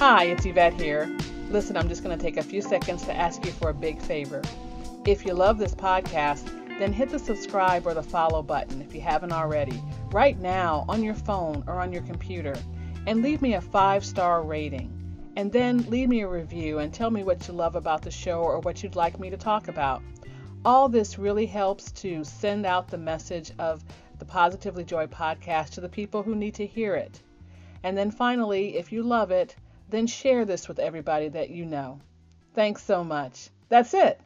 Hi, it's Yvette here. Listen, I'm just going to take a few seconds to ask you for a big favor. If you love this podcast, then hit the subscribe or the follow button if you haven't already, right now on your phone or on your computer, and leave me a five star rating. And then leave me a review and tell me what you love about the show or what you'd like me to talk about. All this really helps to send out the message of the Positively Joy podcast to the people who need to hear it. And then finally, if you love it, then share this with everybody that you know. Thanks so much. That's it.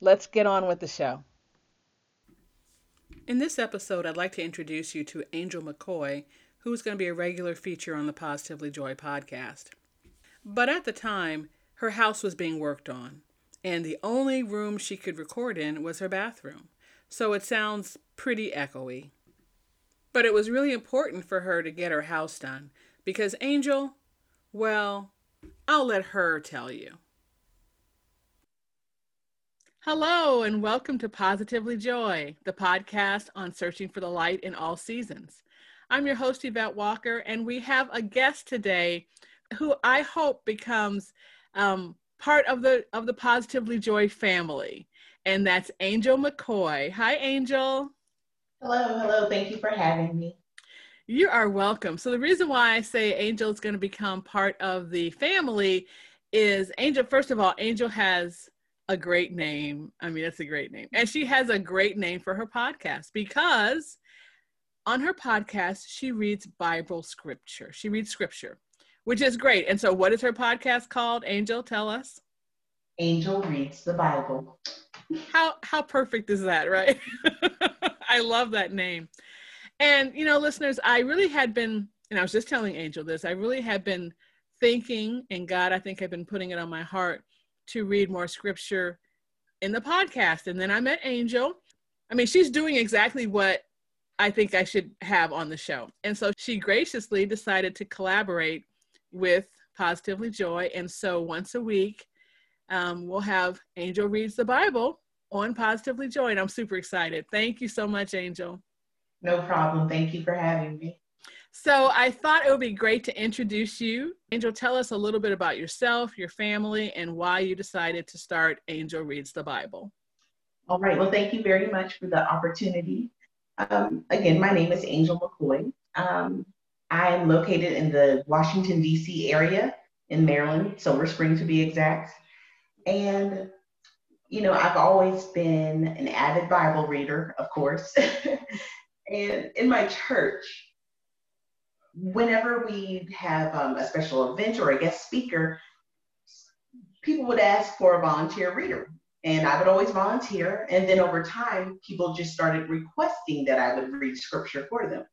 Let's get on with the show. In this episode, I'd like to introduce you to Angel McCoy, who's going to be a regular feature on the Positively Joy podcast. But at the time, her house was being worked on, and the only room she could record in was her bathroom. So it sounds pretty echoey. But it was really important for her to get her house done because Angel, well, I'll let her tell you. Hello, and welcome to Positively Joy, the podcast on searching for the light in all seasons. I'm your host, Yvette Walker, and we have a guest today who I hope becomes um, part of the of the Positively Joy family, and that's Angel McCoy. Hi, Angel. Hello, hello. Thank you for having me. You are welcome. So the reason why I say Angel is going to become part of the family is Angel. First of all, Angel has a great name. I mean, it's a great name, and she has a great name for her podcast because on her podcast she reads Bible scripture. She reads scripture, which is great. And so, what is her podcast called? Angel, tell us. Angel reads the Bible. How how perfect is that, right? I love that name. And, you know, listeners, I really had been, and I was just telling Angel this, I really had been thinking, and God, I think I've been putting it on my heart to read more scripture in the podcast. And then I met Angel. I mean, she's doing exactly what I think I should have on the show. And so she graciously decided to collaborate with Positively Joy. And so once a week, um, we'll have Angel Reads the Bible on Positively Joy. And I'm super excited. Thank you so much, Angel. No problem. Thank you for having me. So I thought it would be great to introduce you. Angel, tell us a little bit about yourself, your family, and why you decided to start Angel Reads the Bible. All right. Well, thank you very much for the opportunity. Um, again, my name is Angel McCoy. Um, I'm located in the Washington, D.C. area in Maryland, Silver Spring to be exact. And, you know, I've always been an avid Bible reader, of course. And in my church, whenever we have um, a special event or a guest speaker, people would ask for a volunteer reader. And I would always volunteer. And then over time, people just started requesting that I would read scripture for them.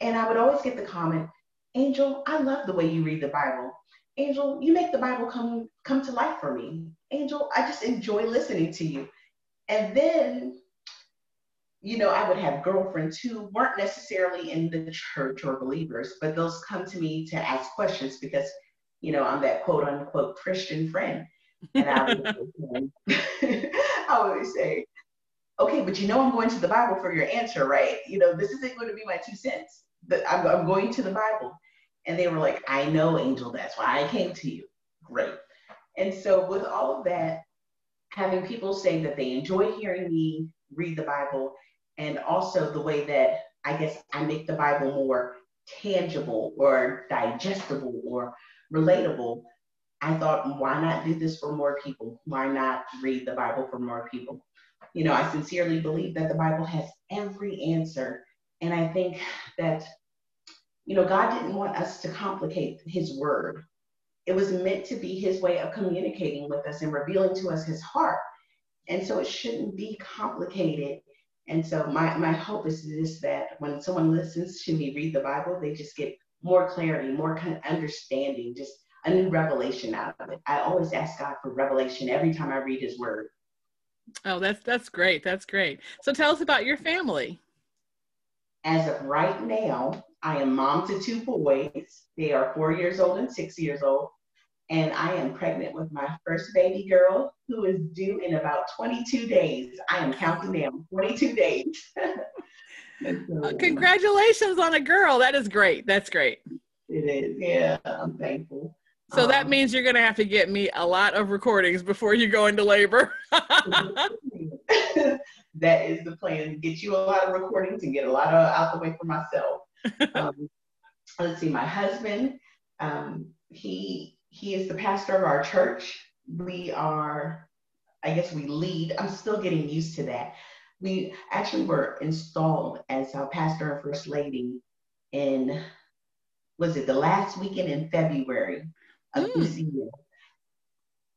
And I would always get the comment, Angel, I love the way you read the Bible. Angel, you make the Bible come come to life for me. Angel, I just enjoy listening to you. And then you know, I would have girlfriends who weren't necessarily in the church or believers, but those come to me to ask questions because, you know, I'm that quote unquote Christian friend. And I would, I would always say, okay, but you know, I'm going to the Bible for your answer, right? You know, this isn't going to be my two cents, but I'm, I'm going to the Bible. And they were like, I know, Angel, that's why I came to you. Great. And so, with all of that, having people say that they enjoy hearing me read the Bible and also the way that I guess I make the Bible more tangible or digestible or relatable. I thought, why not do this for more people? Why not read the Bible for more people? You know, I sincerely believe that the Bible has every answer. And I think that, you know, God didn't want us to complicate His word. It was meant to be His way of communicating with us and revealing to us His heart. And so it shouldn't be complicated and so my, my hope is just that when someone listens to me read the Bible, they just get more clarity, more kind understanding, just a new revelation out of it. I always ask God for revelation every time I read his word. Oh, that's that's great. That's great. So tell us about your family. As of right now, I am mom to two boys. They are four years old and six years old. and I am pregnant with my first baby girl who is due in about 22 days. I am counting down 22 days. so, uh, Congratulations on a girl. That is great. That's great. It is. Yeah, I'm thankful. So um, that means you're going to have to get me a lot of recordings before you go into labor. that is the plan. Get you a lot of recordings and get a lot of out the way for myself. Um, let's see, my husband, um, he he is the pastor of our church. We are, I guess we lead. I'm still getting used to that. We actually were installed as our pastor and first lady in was it the last weekend in February of mm.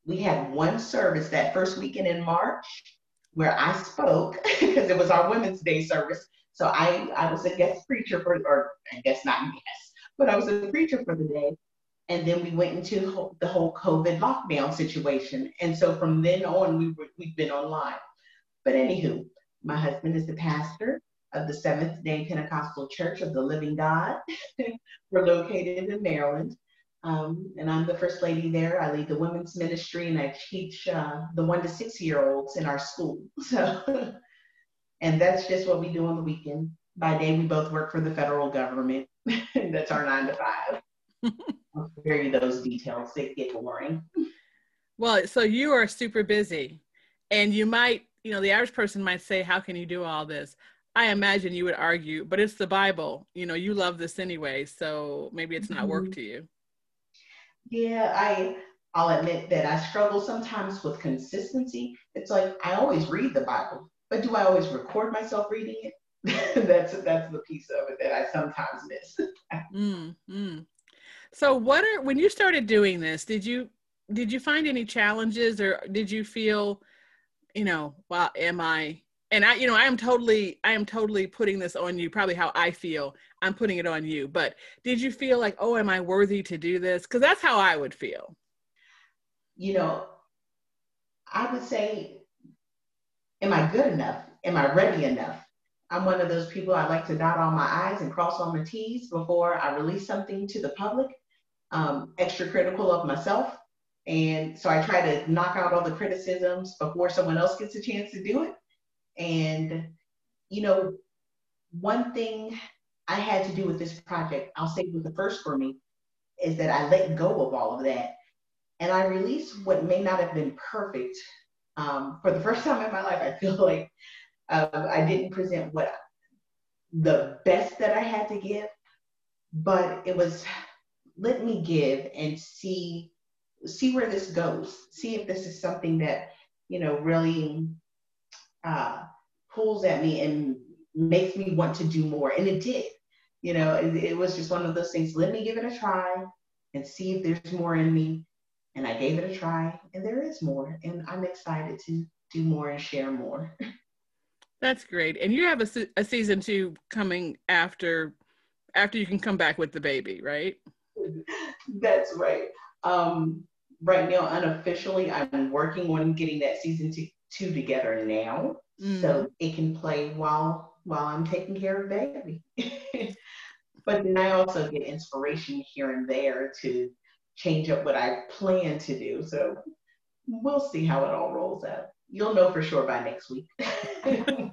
We had one service that first weekend in March where I spoke because it was our Women's Day service. So I, I was a guest preacher for, or I guess not guest, but I was a preacher for the day. And then we went into the whole COVID lockdown situation. And so from then on, we were, we've been online. But anywho, my husband is the pastor of the Seventh day Pentecostal Church of the Living God. we're located in Maryland. Um, and I'm the first lady there. I lead the women's ministry and I teach uh, the one to six year olds in our school. So, and that's just what we do on the weekend. By day, we both work for the federal government. that's our nine to five. I'll spare you those details. They get boring. Well, so you are super busy, and you might, you know, the average person might say, "How can you do all this?" I imagine you would argue, but it's the Bible. You know, you love this anyway, so maybe it's not work mm-hmm. to you. Yeah, I I'll admit that I struggle sometimes with consistency. It's like I always read the Bible, but do I always record myself reading it? that's that's the piece of it that I sometimes miss. mm, mm. So what are when you started doing this, did you did you find any challenges or did you feel, you know, well, am I and I, you know, I am totally, I am totally putting this on you, probably how I feel. I'm putting it on you. But did you feel like, oh, am I worthy to do this? Because that's how I would feel. You know, I would say, am I good enough? Am I ready enough? I'm one of those people I like to dot all my I's and cross all my T's before I release something to the public, um, extra critical of myself. And so I try to knock out all the criticisms before someone else gets a chance to do it. And, you know, one thing I had to do with this project, I'll say it was the first for me, is that I let go of all of that. And I released what may not have been perfect. Um, for the first time in my life, I feel like uh, I didn't present what the best that I had to give, but it was let me give and see see where this goes. See if this is something that you know really uh, pulls at me and makes me want to do more. And it did. You know, it, it was just one of those things. Let me give it a try and see if there's more in me. And I gave it a try, and there is more. And I'm excited to do more and share more. That's great. And you have a, a season two coming after after you can come back with the baby, right? That's right. Um, right now, unofficially, I'm working on getting that season two, two together now, mm. so it can play while while I'm taking care of baby. but then I also get inspiration here and there to change up what I plan to do. So we'll see how it all rolls out. You'll know for sure by next week.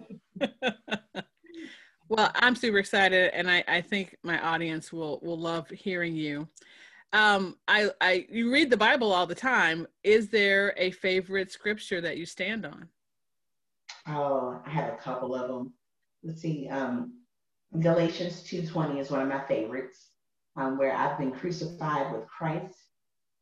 well, I'm super excited, and I, I think my audience will will love hearing you. Um, I, I, you read the Bible all the time. Is there a favorite scripture that you stand on? Oh, I have a couple of them. Let's see. Um, Galatians 2:20 is one of my favorites, um, where I've been crucified with Christ.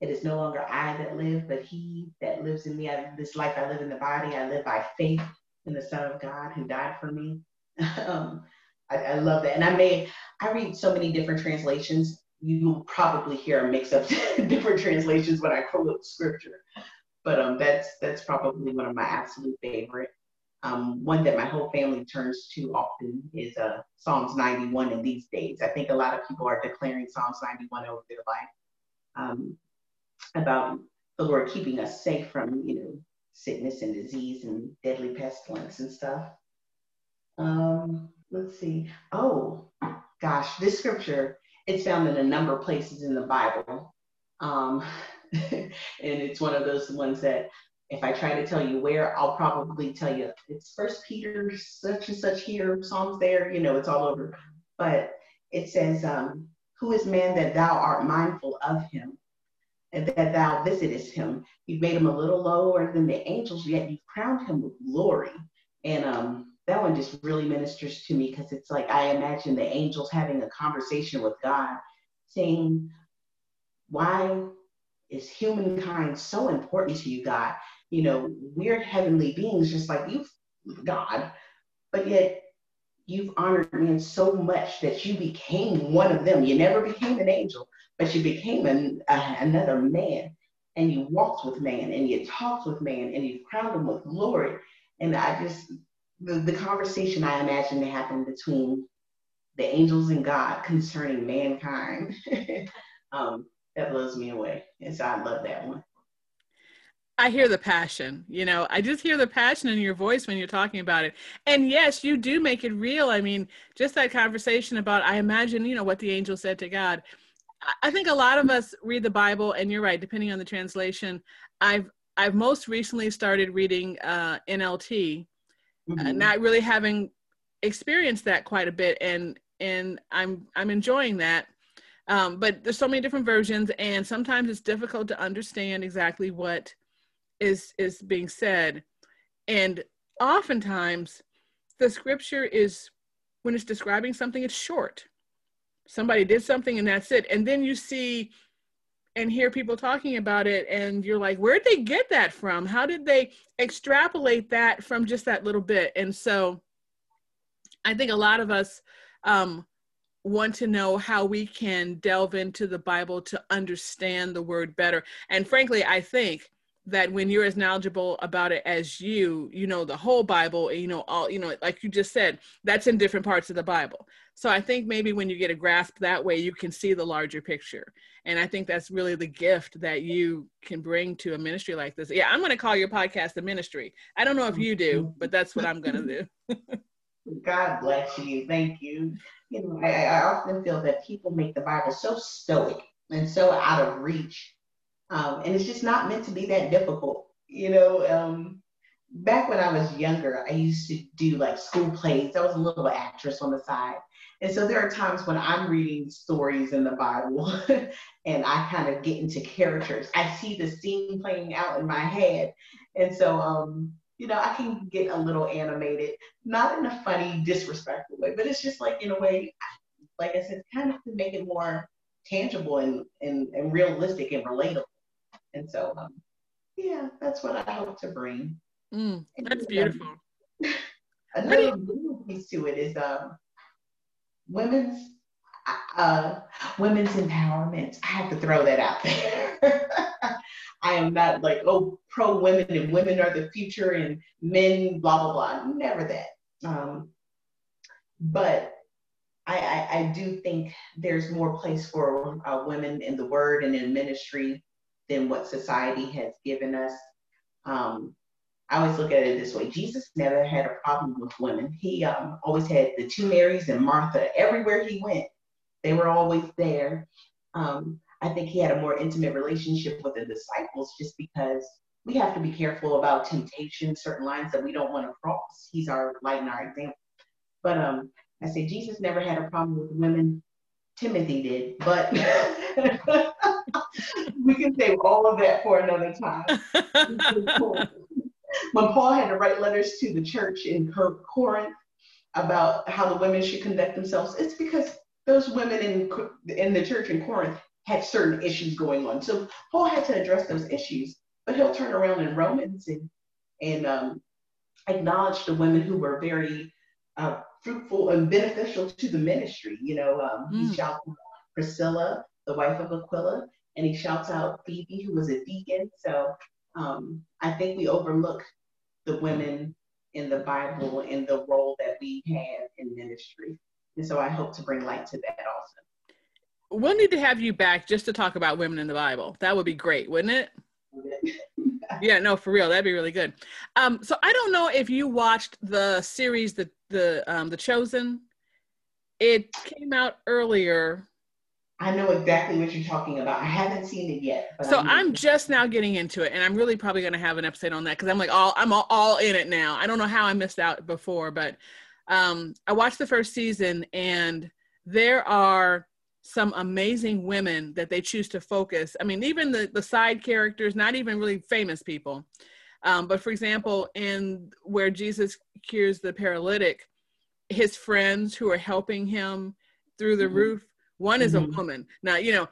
It is no longer I that live, but He that lives in me. I, this life I live in the body, I live by faith in the Son of God who died for me. um, I, I, love that, and I may I read so many different translations you'll probably hear a mix of different translations when I quote scripture. But um, that's that's probably one of my absolute favorite. Um, one that my whole family turns to often is uh, Psalms 91 in these days. I think a lot of people are declaring Psalms 91 over their life um, about the Lord keeping us safe from, you know, sickness and disease and deadly pestilence and stuff. Um, let's see. Oh, gosh, this scripture it's found in a number of places in the Bible. Um, and it's one of those ones that if I try to tell you where, I'll probably tell you it's First Peter, such and such here, Psalms there, you know, it's all over. But it says, um, "Who is man that thou art mindful of him, and that thou visitest him? You've made him a little lower than the angels, yet you've crowned him with glory." And um, that one just really ministers to me because it's like I imagine the angels having a conversation with God, saying, "Why is humankind so important to you, God? You know, we're heavenly beings just like you, God, but yet you've honored me so much that you became one of them. You never became an angel, but you became an, uh, another man, and you walked with man, and you talked with man, and you crowned him with glory." And I just the, the conversation I imagine to happen between the angels and God concerning mankind. um, that blows me away. And so I love that one. I hear the passion, you know, I just hear the passion in your voice when you're talking about it. And yes, you do make it real. I mean, just that conversation about, I imagine, you know, what the angel said to God. I think a lot of us read the Bible, and you're right, depending on the translation. I've I've most recently started reading uh, NLT, mm-hmm. uh, not really having experienced that quite a bit, and and I'm I'm enjoying that. Um, but there's so many different versions, and sometimes it's difficult to understand exactly what is is being said, and oftentimes the scripture is when it's describing something, it's short. Somebody did something, and that's it. And then you see and hear people talking about it and you're like where'd they get that from? How did they extrapolate that from just that little bit? And so i think a lot of us um, want to know how we can delve into the bible to understand the word better. And frankly i think that when you're as knowledgeable about it as you you know the whole bible and you know all you know like you just said that's in different parts of the bible. So i think maybe when you get a grasp that way you can see the larger picture. And i think that's really the gift that you can bring to a ministry like this. Yeah i'm going to call your podcast a ministry. I don't know if you do but that's what i'm going to do. God bless you. Thank you. You know I, I often feel that people make the bible so stoic and so out of reach um, and it's just not meant to be that difficult. You know, um, back when I was younger, I used to do like school plays. I was a little actress on the side. And so there are times when I'm reading stories in the Bible and I kind of get into characters. I see the scene playing out in my head. And so, um, you know, I can get a little animated, not in a funny, disrespectful way, but it's just like in a way, like I said, kind of to make it more tangible and, and, and realistic and relatable. And so, um, yeah, that's what I hope to bring. Mm, that's beautiful. another piece to it is um, women's uh, women's empowerment. I have to throw that out there. I am not like, oh, pro women and women are the future and men, blah, blah, blah. Never that. Um, but I, I, I, do think there's more place for uh, women in the word and in ministry than what society has given us. Um, I always look at it this way Jesus never had a problem with women. He um, always had the two Marys and Martha everywhere he went, they were always there. Um, I think he had a more intimate relationship with the disciples just because we have to be careful about temptation, certain lines that we don't want to cross. He's our light and our example. But um, I say Jesus never had a problem with women. Timothy did, but we can save all of that for another time. when Paul had to write letters to the church in Corinth about how the women should conduct themselves, it's because those women in, in the church in Corinth had certain issues going on. So Paul had to address those issues, but he'll turn around in Romans and, and um, acknowledge the women who were very uh, fruitful and beneficial to the ministry. You know, um, mm. he Priscilla, the wife of Aquila, and he shouts out Phoebe, who was a deacon. So um, I think we overlook the women in the Bible and the role that we have in ministry. And so I hope to bring light to that also. We'll need to have you back just to talk about women in the Bible. That would be great, wouldn't it? yeah, no, for real, that'd be really good. Um, so I don't know if you watched the series, the the um, the Chosen. It came out earlier I know exactly what you're talking about. I haven't seen it yet. So I'm just now getting into it, and I'm really probably going to have an episode on that because I'm like all I'm all, all in it now. I don't know how I missed out before, but um, I watched the first season, and there are some amazing women that they choose to focus. I mean, even the the side characters, not even really famous people, um, but for example, in where Jesus cures the paralytic, his friends who are helping him through the mm-hmm. roof one is mm-hmm. a woman. Now, you know,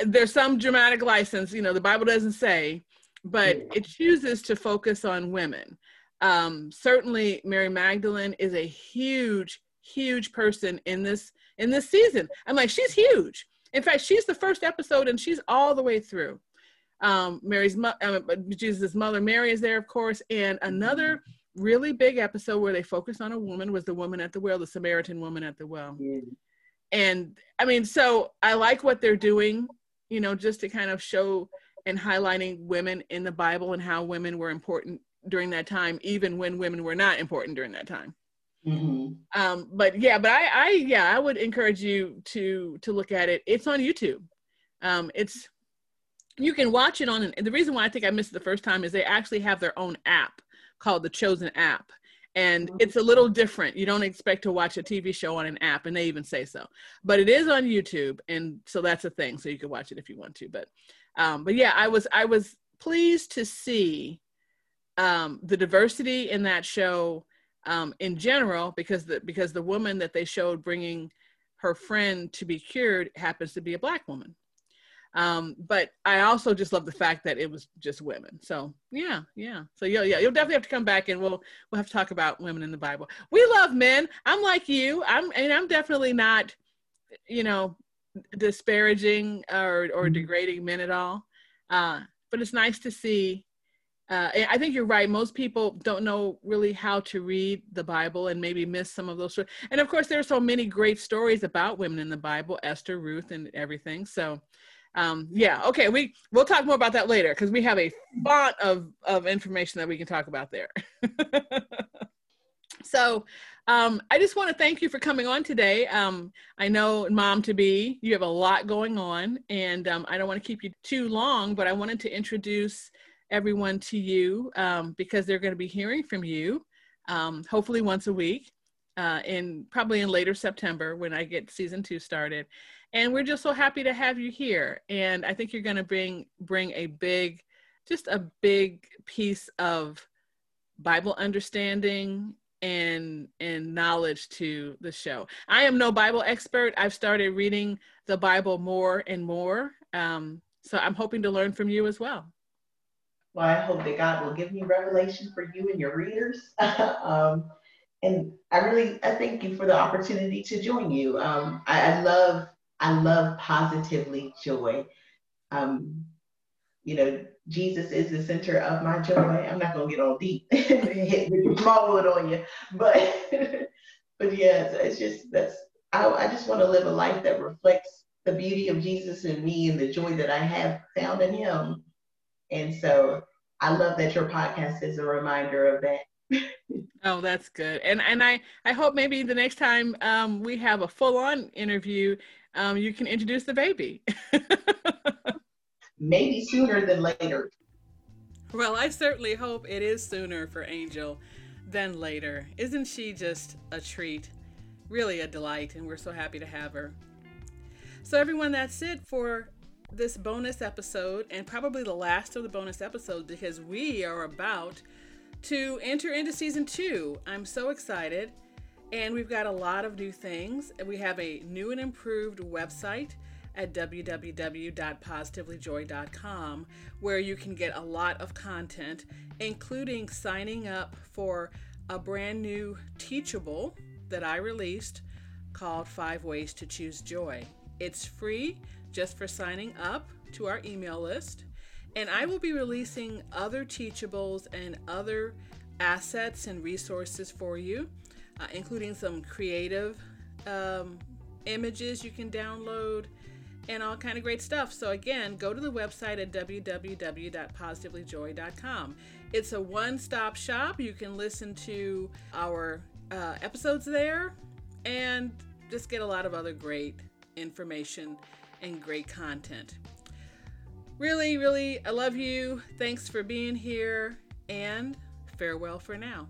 there's some dramatic license, you know, the Bible doesn't say, but it chooses to focus on women. Um, certainly Mary Magdalene is a huge, huge person in this in this season. I'm like, she's huge. In fact, she's the first episode and she's all the way through. Um, Mary's mo- uh, Jesus' mother Mary is there, of course, and another really big episode where they focus on a woman was the woman at the well, the Samaritan woman at the well. Yeah and i mean so i like what they're doing you know just to kind of show and highlighting women in the bible and how women were important during that time even when women were not important during that time. Mm-hmm. um, but yeah but i i yeah i would encourage you to to look at it. It's on youtube. Um, it's you can watch it on and the reason why i think i missed it the first time is they actually have their own app called the chosen app and mm-hmm. it's a little different. You don't expect to watch a TV show on an app, and they even say so. But it is on YouTube, and so that's a thing. So you can watch it if you want to. But, um, but yeah, I was I was pleased to see um, the diversity in that show um, in general, because the because the woman that they showed bringing her friend to be cured happens to be a black woman. Um, but I also just love the fact that it was just women. So yeah, yeah. So yeah, yeah, you'll definitely have to come back and we'll we'll have to talk about women in the Bible. We love men. I'm like you. I'm and I'm definitely not, you know, disparaging or or mm-hmm. degrading men at all. Uh, but it's nice to see. Uh, I think you're right. Most people don't know really how to read the Bible and maybe miss some of those. Stories. And of course, there are so many great stories about women in the Bible, Esther, Ruth, and everything. So um, yeah, okay, we we'll talk more about that later because we have a font of of information that we can talk about there. so um, I just want to thank you for coming on today. Um, I know, mom to be, you have a lot going on, and um, I don't want to keep you too long, but I wanted to introduce everyone to you um, because they're going to be hearing from you, um, hopefully once a week, uh, in probably in later September when I get season two started. And we're just so happy to have you here. And i think you're going to bring bring a big just a big piece of bible understanding and and knowledge to the show. I am no bible expert. I've started reading the bible more and more. Um, so i'm hoping to learn from you as well. Well i hope that god will give me revelation for you and your readers. Um, and i really i thank you for the opportunity to join you um, I, I love I love positively joy. Um, you know, Jesus is the center of my joy. I'm not gonna get all deep hit with small wood on you, but but yeah, it's, it's just that's I, I just want to live a life that reflects the beauty of Jesus in me and the joy that I have found in Him. And so I love that your podcast is a reminder of that. Oh, that's good. And and I I hope maybe the next time um, we have a full on interview, um, you can introduce the baby. Maybe sooner than later. Well, I certainly hope it is sooner for Angel than later. Isn't she just a treat? Really a delight, and we're so happy to have her. So, everyone, that's it for this bonus episode, and probably the last of the bonus episodes because we are about to enter into season two. I'm so excited. And we've got a lot of new things. We have a new and improved website at www.positivelyjoy.com where you can get a lot of content, including signing up for a brand new teachable that I released called Five Ways to Choose Joy. It's free just for signing up to our email list. And I will be releasing other teachables and other assets and resources for you uh, including some creative um, images you can download and all kind of great stuff. So again, go to the website at www.positivelyjoy.com. It's a one-stop shop. You can listen to our uh, episodes there and just get a lot of other great information and great content. Really, really, I love you. Thanks for being here, and farewell for now.